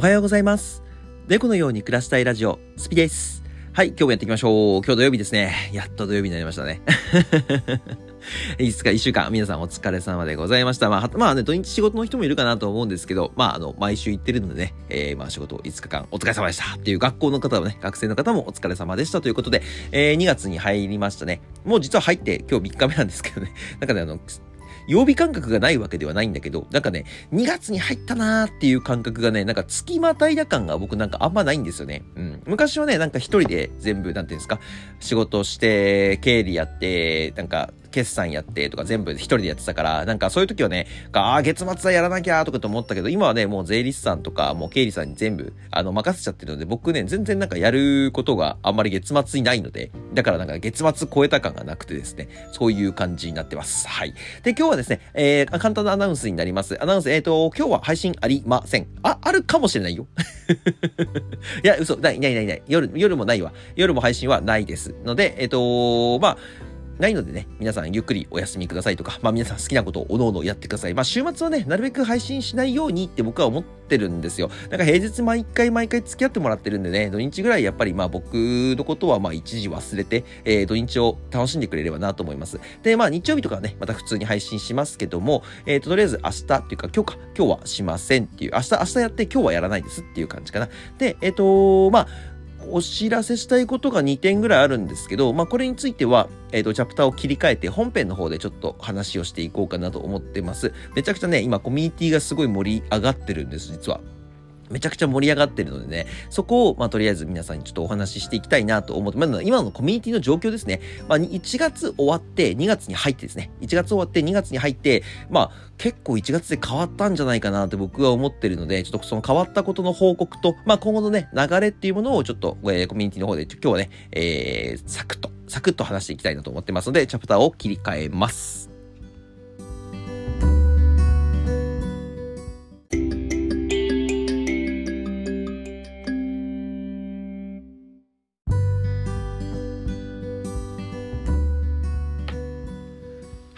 おはようございます。猫のように暮らしたいラジオ、スピです。はい、今日もやっていきましょう。今日土曜日ですね。やっと土曜日になりましたね。いつか？一週間、皆さんお疲れ様でございました。まあ、まあね、土日仕事の人もいるかなと思うんですけど、まあ、あの、毎週行ってるのでね、えー、まあ仕事5日間お疲れ様でしたっていう学校の方もね、学生の方もお疲れ様でしたということで、えー、2月に入りましたね。もう実は入って今日3日目なんですけどね。なんかね、あの、曜日感覚がないわけではないんだけど、なんかね、2月に入ったなーっていう感覚がね、なんか月またいだ感が僕なんかあんまないんですよね。うん。昔はね、なんか一人で全部、なんていうんですか、仕事して、経理やって、なんか、決算やってとか全部一人でやってたから、なんかそういう時はね、ああ、月末はやらなきゃとかと思ったけど、今はね、もう税理士さんとか、もう経理さんに全部、あの、任せちゃってるので、僕ね、全然なんかやることがあんまり月末にないので、だからなんか月末超えた感がなくてですね、そういう感じになってます。はい。で、今日はですね、えー、簡単なアナウンスになります。アナウンス、えっ、ー、と、今日は配信ありません。あ、あるかもしれないよ。いや、嘘、ない、ない、ない、ない。夜、夜もないわ。夜も配信はないです。ので、えっ、ー、と、まあ、ないのでね、皆さんゆっくりお休みくださいとか、まあ皆さん好きなことをおのおのやってください。まあ週末はね、なるべく配信しないようにって僕は思ってるんですよ。なんか平日毎回毎回付き合ってもらってるんでね、土日ぐらいやっぱりまあ僕のことはまあ一時忘れて、えー、土日を楽しんでくれればなと思います。で、まあ日曜日とかはね、また普通に配信しますけども、えっ、ー、と、とりあえず明日っていうか今日か、今日はしませんっていう、明日、明日やって今日はやらないですっていう感じかな。で、えっ、ー、とまあ、お知らせしたいことが2点ぐらいあるんですけど、まあ、これについては、えっ、ー、と、チャプターを切り替えて本編の方でちょっと話をしていこうかなと思ってます。めちゃくちゃね、今コミュニティがすごい盛り上がってるんです、実は。めちゃくちゃ盛り上がってるのでね、そこを、まあ、とりあえず皆さんにちょっとお話ししていきたいなと思って、まだ今のコミュニティの状況ですね。まあ、1月終わって2月に入ってですね、1月終わって2月に入って、まあ、結構1月で変わったんじゃないかなって僕は思ってるので、ちょっとその変わったことの報告と、まあ、今後のね、流れっていうものをちょっと、えー、コミュニティの方で今日はね、えー、サクッと、サクッと話していきたいなと思ってますので、チャプターを切り替えます。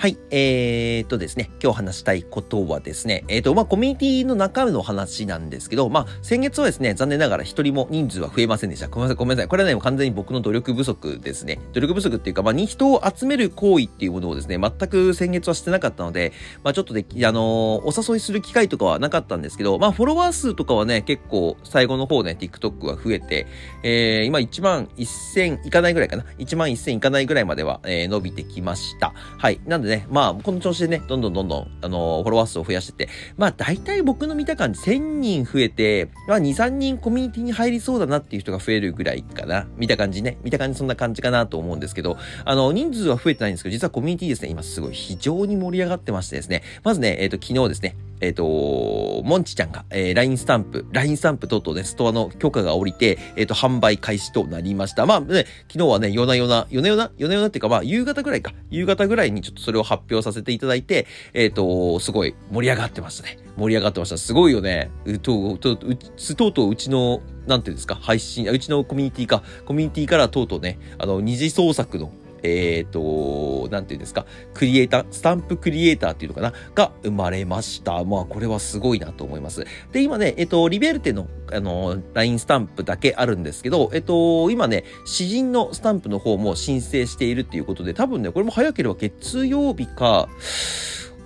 はい。えー、っとですね、今日話したいことはですね、えー、っと、まあ、コミュニティの中の話なんですけど、まあ、先月はですね、残念ながら一人も人数は増えませんでした。ごめんなさい、ごめんなさい。これはね、完全に僕の努力不足ですね。努力不足っていうか、まあ、人を集める行為っていうものをですね、全く先月はしてなかったので、まあ、ちょっとで、あのー、お誘いする機会とかはなかったんですけど、まあ、フォロワー数とかはね、結構、最後の方ね、TikTok は増えて、えー、今1万1000いかないぐらいかな。1万1000いかないぐらいまでは、えー、伸びてきました。はい。なんでね、ね。まあ、この調子でね、どんどんどんどん、あのー、フォロワー数を増やしてて、まあ、大体僕の見た感じ、1000人増えて、まあ、2、3人コミュニティに入りそうだなっていう人が増えるぐらいかな。見た感じね。見た感じそんな感じかなと思うんですけど、あの、人数は増えてないんですけど、実はコミュニティですね、今すごい非常に盛り上がってましてですね、まずね、えっ、ー、と、昨日ですね、えっ、ー、と、モンチちゃんが、えー、LINE スタンプ、LINE スタンプ等々でストアの許可が下りて、えっ、ー、と、販売開始となりました。まあね、昨日はね、夜な夜な、夜な夜な、夜な夜なっていうか、まあ、夕方ぐらいか、夕方ぐらいにちょっとそれを発表させていただいて、えっ、と、すごい盛り上がってましたね。盛り上がってました。すごいよね。うとう、とう、とうとううちの、なんていうんですか、配信、うちのコミュニティか、コミュニティからとうとうね、あの、二次創作の、えっ、ー、と、なんていうんですか、クリエイター、スタンプクリエイターっていうのかなが生まれました。まあ、これはすごいなと思います。で、今ね、えっ、ー、と、リベルテの、あの、LINE スタンプだけあるんですけど、えっ、ー、と、今ね、詩人のスタンプの方も申請しているっていうことで、多分ね、これも早ければ月曜日か、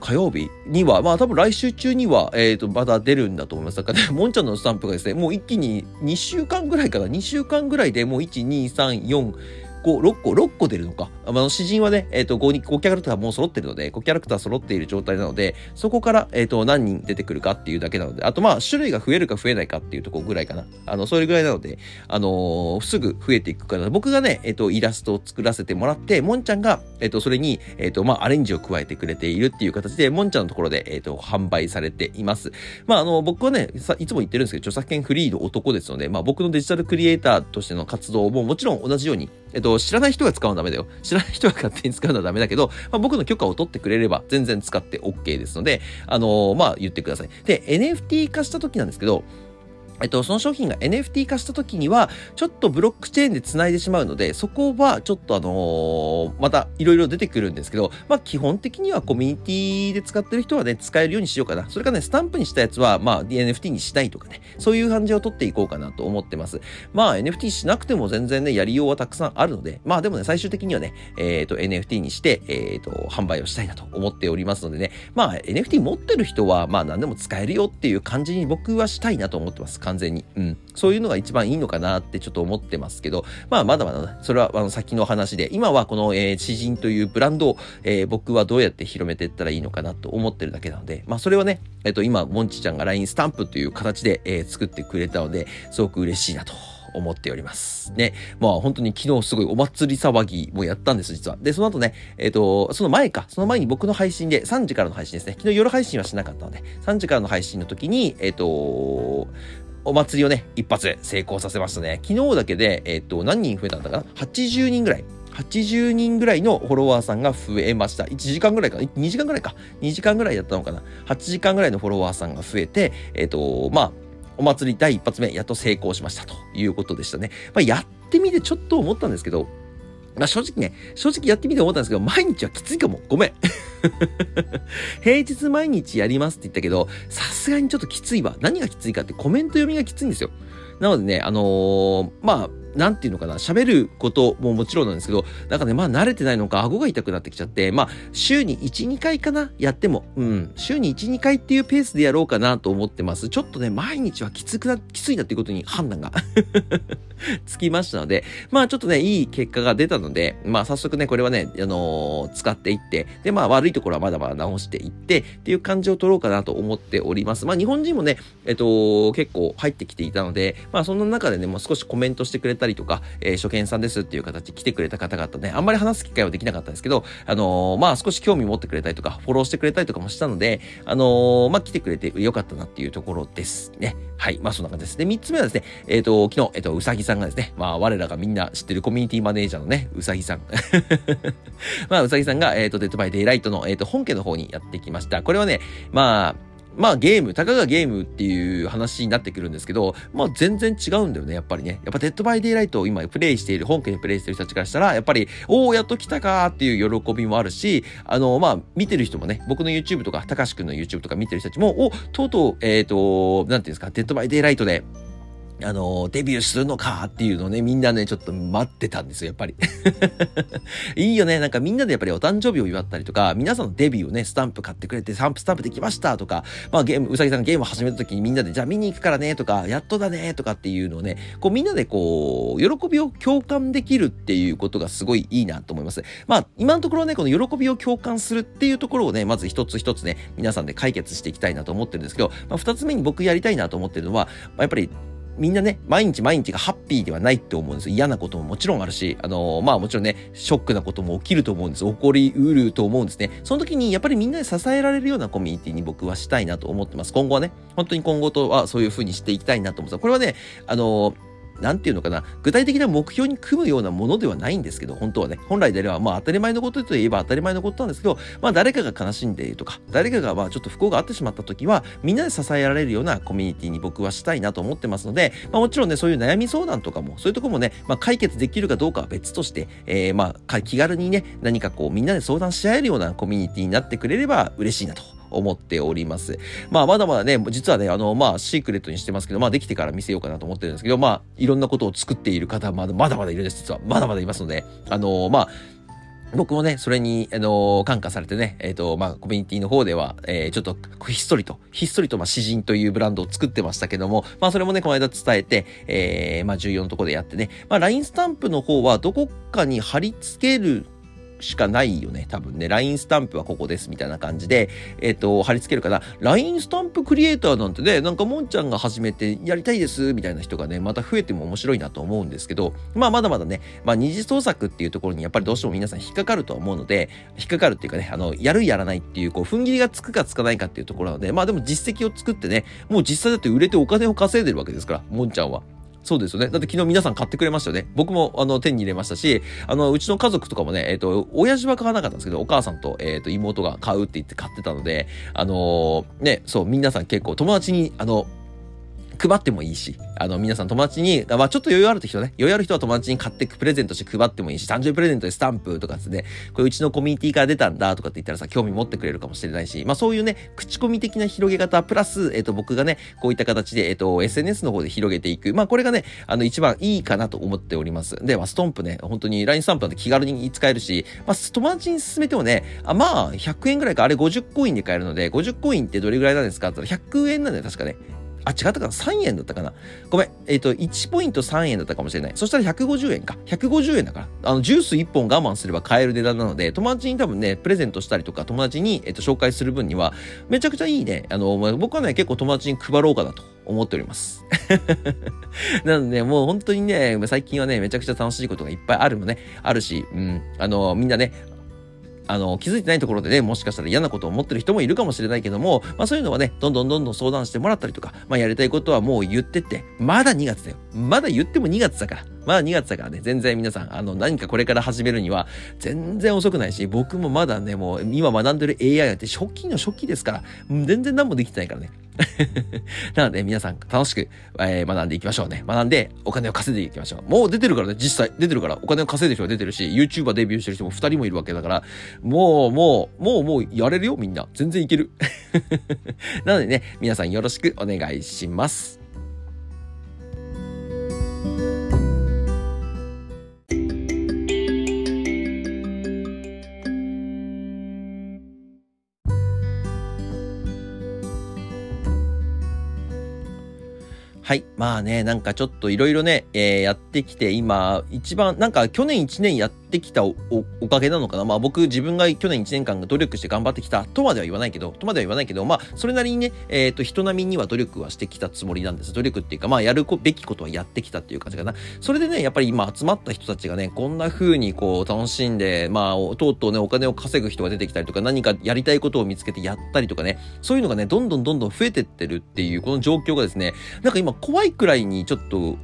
火曜日には、まあ多分来週中には、えっ、ー、と、まだ出るんだと思います。だからね、もんちゃんのスタンプがですね、もう一気に2週間ぐらいかな、2週間ぐらいでもう1、2、3、4、5、6個、6個出るのか。あの、詩人はね、えっ、ー、と5、5キャラクターもう揃ってるので、5キャラクター揃っている状態なので、そこから、えっ、ー、と、何人出てくるかっていうだけなので、あとまあ、種類が増えるか増えないかっていうところぐらいかな。あの、それぐらいなので、あのー、すぐ増えていくから、僕がね、えっ、と、イラストを作らせてもらって、もんちゃんが、えっ、と、それに、えっ、と、まあ、アレンジを加えてくれているっていう形で、もんちゃんのところで、えっ、と、販売されています。まあ、あの、僕はね、さいつも言ってるんですけど、著作権フリーの男ですので、まあ、僕のデジタルクリエイターとしての活動ももちろん同じように、えっと、知らない人が使うのはダメだよ。知らない人が勝手に使うのはダメだけど、まあ、僕の許可を取ってくれれば全然使って OK ですので、あのー、まあ、言ってください。で、NFT 化した時なんですけど、えっと、その商品が NFT 化した時には、ちょっとブロックチェーンで繋いでしまうので、そこはちょっとあのー、またいろいろ出てくるんですけど、まあ基本的にはコミュニティで使ってる人はね、使えるようにしようかな。それかね、スタンプにしたやつは、まあ NFT にしたいとかね、そういう感じを取っていこうかなと思ってます。まあ NFT しなくても全然ね、やりようはたくさんあるので、まあでもね、最終的にはね、えっ、ー、と NFT にして、えっ、ー、と、販売をしたいなと思っておりますのでね、まあ NFT 持ってる人は、まあ何でも使えるよっていう感じに僕はしたいなと思ってます。完全に。うん。そういうのが一番いいのかなってちょっと思ってますけど、まあまだまだ、それはあの先の話で、今はこの、えー、詩人というブランドを、えー、僕はどうやって広めていったらいいのかなと思ってるだけなので、まあそれはね、えっ、ー、と今、モンチちゃんが LINE スタンプという形で、えー、作ってくれたので、すごく嬉しいなと思っております。ね。まあ本当に昨日すごいお祭り騒ぎもやったんです、実は。で、その後ね、えっ、ー、と、その前か、その前に僕の配信で、3時からの配信ですね。昨日夜配信はしなかったので、3時からの配信の時に、えっ、ー、と、お祭りをね、一発成功させましたね。昨日だけで、えっ、ー、と、何人増えたんだかな ?80 人ぐらい。80人ぐらいのフォロワーさんが増えました。1時間ぐらいか、2時間ぐらいか。2時間ぐらいだったのかな？8時間ぐらいのフォロワーさんが増えて、えっ、ー、と、まあ、お祭り第一発目、やっと成功しましたということでしたね。まあ、やってみてちょっと思ったんですけど、まあ正直ね、正直やってみて思ったんですけど、毎日はきついかも。ごめん。平日毎日やりますって言ったけど、さすがにちょっときついわ。何がきついかってコメント読みがきついんですよ。なのでね、あのー、まあ、なんていうのかな、喋ることももちろんなんですけど、なんかね、まあ慣れてないのか、顎が痛くなってきちゃって、まあ、週に1、2回かな、やっても、うん、週に1、2回っていうペースでやろうかなと思ってます。ちょっとね、毎日はきつくな、きついなっていうことに判断が つきましたので、まあちょっとね、いい結果が出たので、まあ早速ね、これはね、あのー、使っていって、で、まあ悪いところはまだまだ直していって、っていう感じを取ろうかなと思っております。まあ日本人もね、えっと、結構入ってきていたので、まあそんな中でね、もう少しコメントしてくれたたりとか、えー、初見さんですっていう形で来てくれた方々ね、あんまり話す機会はできなかったんですけど、あのー、まあ少し興味持ってくれたりとか、フォローしてくれたりとかもしたので、あの、まあ来てくれてよかったなっていうところですね。はい。まあそんな感じです。で、三つ目はですね、えっ、と、昨日、えっ、と、うさぎさんがですね、まあ我らがみんな知ってるコミュニティマネージャーのね、うさぎさん。まあうさぎさんが、えっ、と、 Dead by Daylight の、えっ、と、本家の方にやってきました。これはね、まあ、まあゲーム、たかがゲームっていう話になってくるんですけど、まあ全然違うんだよね、やっぱりね。やっぱ Dead by Daylight を今プレイしている、本家でプレイしている人たちからしたら、やっぱり、おお、やっと来たかっていう喜びもあるし、あの、まあ見てる人もね、僕の YouTube とか、たかしくんの YouTube とか見てる人たちも、お、とうとう、えっ、ー、と、なんていうんですか、 Dead by Daylight で、あの、デビューするのかっていうのをね、みんなね、ちょっと待ってたんですよ、やっぱり。いいよね。なんかみんなでやっぱりお誕生日を祝ったりとか、皆さんのデビューをね、スタンプ買ってくれて、スタンプスタンプできましたとか、まあゲーム、うさぎさんがゲームを始めた時にみんなで、じゃあ見に行くからねとか、やっとだねとかっていうのをね、こうみんなでこう、喜びを共感できるっていうことがすごいいいなと思います。まあ、今のところね、この喜びを共感するっていうところをね、まず一つ一つね、皆さんで解決していきたいなと思ってるんですけど、まあ、二つ目に僕やりたいなと思ってるのは、まあ、やっぱりみんなね、毎日毎日がハッピーではないって思うんですよ。嫌なことももちろんあるし、あのー、まあもちろんね、ショックなことも起きると思うんです。起こりうると思うんですね。その時にやっぱりみんなで支えられるようなコミュニティに僕はしたいなと思ってます。今後はね、本当に今後とはそういう風にしていきたいなと思ってます。これはね、あのーなんていうのかな、具体的な目標に組むようなものではないんですけど、本当はね、本来であれば、まあ当たり前のことといえば当たり前のことなんですけど、まあ誰かが悲しんでいるとか、誰かがまあちょっと不幸があってしまった時は、みんなで支えられるようなコミュニティに僕はしたいなと思ってますので、まあもちろんね、そういう悩み相談とかも、そういうとこもね、まあ解決できるかどうかは別として、えー、まあ気軽にね、何かこうみんなで相談し合えるようなコミュニティになってくれれば嬉しいなと思っております。まあ、まだまだね、実はね、あの、まあ、シークレットにしてますけど、まあ、できてから見せようかなと思ってるんですけど、まあ、いろんなことを作っている方まだまだいるんです、実は。まだまだいますので、あの、まあ、僕もね、それに、あの感化されてね、えっ、ー、と、まあ、コミュニティの方では、えー、ちょっと、ひっそりと、ひっそりと、まあ、詩人というブランドを作ってましたけども、まあ、それもね、この間伝えて、えー、まあ、重要なところでやってね、まあ、LINE スタンプの方は、どこかに貼り付けるしかないよね。多分ね、LINE スタンプはここですみたいな感じで、えっ、ー、と、貼り付けるかな。LINE スタンプクリエイターなんてね、なんかもんちゃんが始めてやりたいですみたいな人がね、また増えても面白いなと思うんですけど、まあまだまだね、まあ二次創作っていうところにやっぱりどうしても皆さん引っかかるとは思うので、引っかかるっていうかね、あの、やるやらないっていう、こう、踏ん切りがつくかつかないかっていうところなので、まあでも実績を作ってね、もう実際だって売れてお金を稼いでるわけですから、もんちゃんは。そうですよね。だって昨日皆さん買ってくれましたよね。僕もあの手に入れましたし、あの、うちの家族とかもね、えっ、ー、と、親父は買わなかったんですけど、お母さんと、えっ、ー、と、妹が買うって言って買ってたので、あのー、ね、そう、皆さん結構友達に、あの、配ってもいいし、あの、皆さん友達に、まあちょっと余裕ある人ね、余裕ある人は友達に買ってプレゼントして配ってもいいし、誕生日プレゼントでスタンプとかですね、これうちのコミュニティから出たんだとかって言ったらさ、興味持ってくれるかもしれないし、まあそういうね、口コミ的な広げ方、プラス、えっ、ー、と、僕がね、こういった形で、えっ、ー、と、SNS の方で広げていく。まあこれがね、あの、一番いいかなと思っております。で、まあストンプね、本当に LINE スタンプなんて気軽に使えるし、まあ友達に勧めてもね、あまあ100円ぐらいか、あれ50コインで買えるので、50コインってどれぐらいなんですかって言ったら100円なんだよ、確かね。あ、違ったかな ?3 円だったかな？ごめん。えっ、ー、と、1ポイント3円だったかもしれない。そしたら150円か。150円だから。あの、ジュース1本我慢すれば買える値段なので、友達に多分ね、プレゼントしたりとか、友達に、えっ、ー、と、紹介する分には、めちゃくちゃいいね。あの、僕はね、結構友達に配ろうかなと思っております。なので、もう本当にね、最近はね、めちゃくちゃ楽しいことがいっぱいあるのね、あるし、うん、あの、みんなね、あの、気づいてないところでね、もしかしたら嫌なことを思ってる人もいるかもしれないけども、まあそういうのはね、どんどんどんどん相談してもらったりとか、まあやりたいことはもう言ってって、まだ2月だよ。まだ言っても2月だから。まだ2月だからね、全然皆さん、あの、何かこれから始めるには、全然遅くないし、僕もまだね、もう今学んでる AI って初期の初期ですから、全然何もできてないからね。なので皆さん楽しく、えー、学んでいきましょうね。学んでお金を稼いでいきましょう。もう出てるからね、実際出てるからお金を稼いでる人が出てるし、YouTuber デビューしてる人も2人もいるわけだから、もう、もう、もう、もうやれるよ、みんな。全然いける。なのでね、皆さんよろしくお願いします。はい。まあね、なんかちょっといろいろね、えー、やってきて、今、一番、なんか去年1年やってきたおかげなのかな？まあ僕自分が去年1年間努力して頑張ってきたとまでは言わないけど、とまでは言わないけど、まあそれなりにね、えっ、ー、と人並みには努力はしてきたつもりなんです。努力っていうか、まあやるべきことはやってきたっていう感じかな。それでね、やっぱり今集まった人たちがね、こんな風にこう楽しんで、まあとうとうね、お金を稼ぐ人が出てきたりとか、何かやりたいことを見つけてやったりとかね、そういうのがね、どんどんどんどん増えてってるっていう、この状況がですね、なんか今怖いくらいにちょっと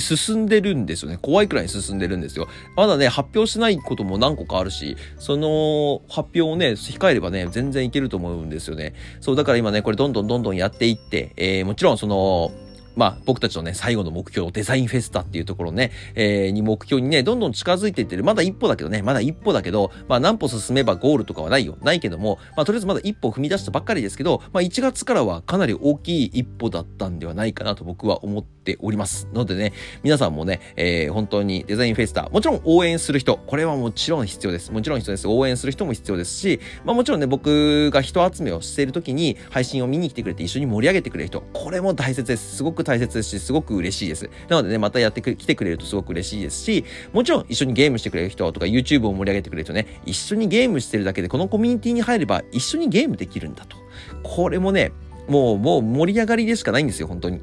進んでるんですよね。怖いくらい進んでるんですよ。まだね、発表しないことも何個かあるし、その発表をね、控えればね、全然いけると思うんですよね。そう、だから今ね、これどんどんどんどんやっていって、えー、もちろんその、まあ、僕たちのね、最後の目標、デザインフェスタっていうところね、えー、に目標にね、どんどん近づいていってる。まだ一歩だけどね、まだ一歩だけど、まあ、何歩進めばゴールとかはないよ。ないけども、まあ、とりあえずまだ一歩踏み出したばっかりですけど、まあ、1月からはかなり大きい一歩だったんではないかなと僕は思っております。のでね、皆さんもね、えー、本当にデザインフェスタ、もちろん応援する人、これはもちろん必要です。もちろん必要です。応援する人も必要ですし、まあ、もちろんね、僕が人集めをしている時に、配信を見に来てくれて一緒に盛り上げてくれる人、これも大切です。すごく大切ですし、すごく嬉しいです。なのでね、またやってきてくれるとすごく嬉しいですし、もちろん一緒にゲームしてくれる人とか YouTube を盛り上げてくれるとね、一緒にゲームしてるだけでこのコミュニティに入れば一緒にゲームできるんだと。これもね、もう、もう盛り上がりでしかないんですよ、本当に。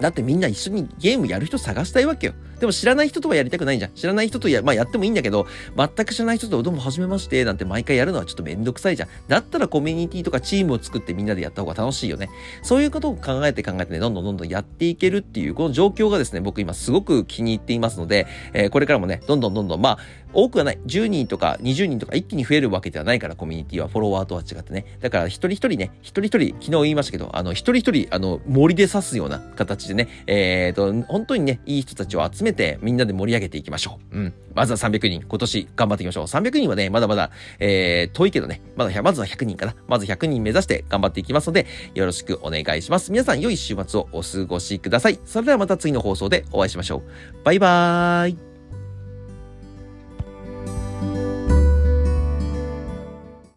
だってみんな一緒にゲームやる人探したいわけよ。でも知らない人とはやりたくないじゃん。知らない人とや、まあやってもいいんだけど、全く知らない人とどうも初めまして、なんて毎回やるのはちょっとめんどくさいじゃん。だったらコミュニティとかチームを作ってみんなでやった方が楽しいよね。そういうことを考えて考えてね、どんどんどんどんやっていけるっていう、この状況がですね、僕今すごく気に入っていますので、えー、これからもね、どんどんどんどん、まあ、多くはない。10人とか20人とか一気に増えるわけではないから、コミュニティはフォロワーとは違ってね。だから一人一人ね、一人一人、昨日言いましたけど、あの、一人一人、あの、森で刺すような形でね、えっ、ー、と、本当にね、いい人たちを集めめて、みんなで盛り上げていきましょう。うん。まずは300人、今年頑張っていきましょう。300人はね、まだまだ、えー、遠いけどね、まだ、まずは100人かな。まず100人目指して頑張っていきますので、よろしくお願いします。皆さん、良い週末をお過ごしください。それではまた次の放送でお会いしましょう。バイバーイ。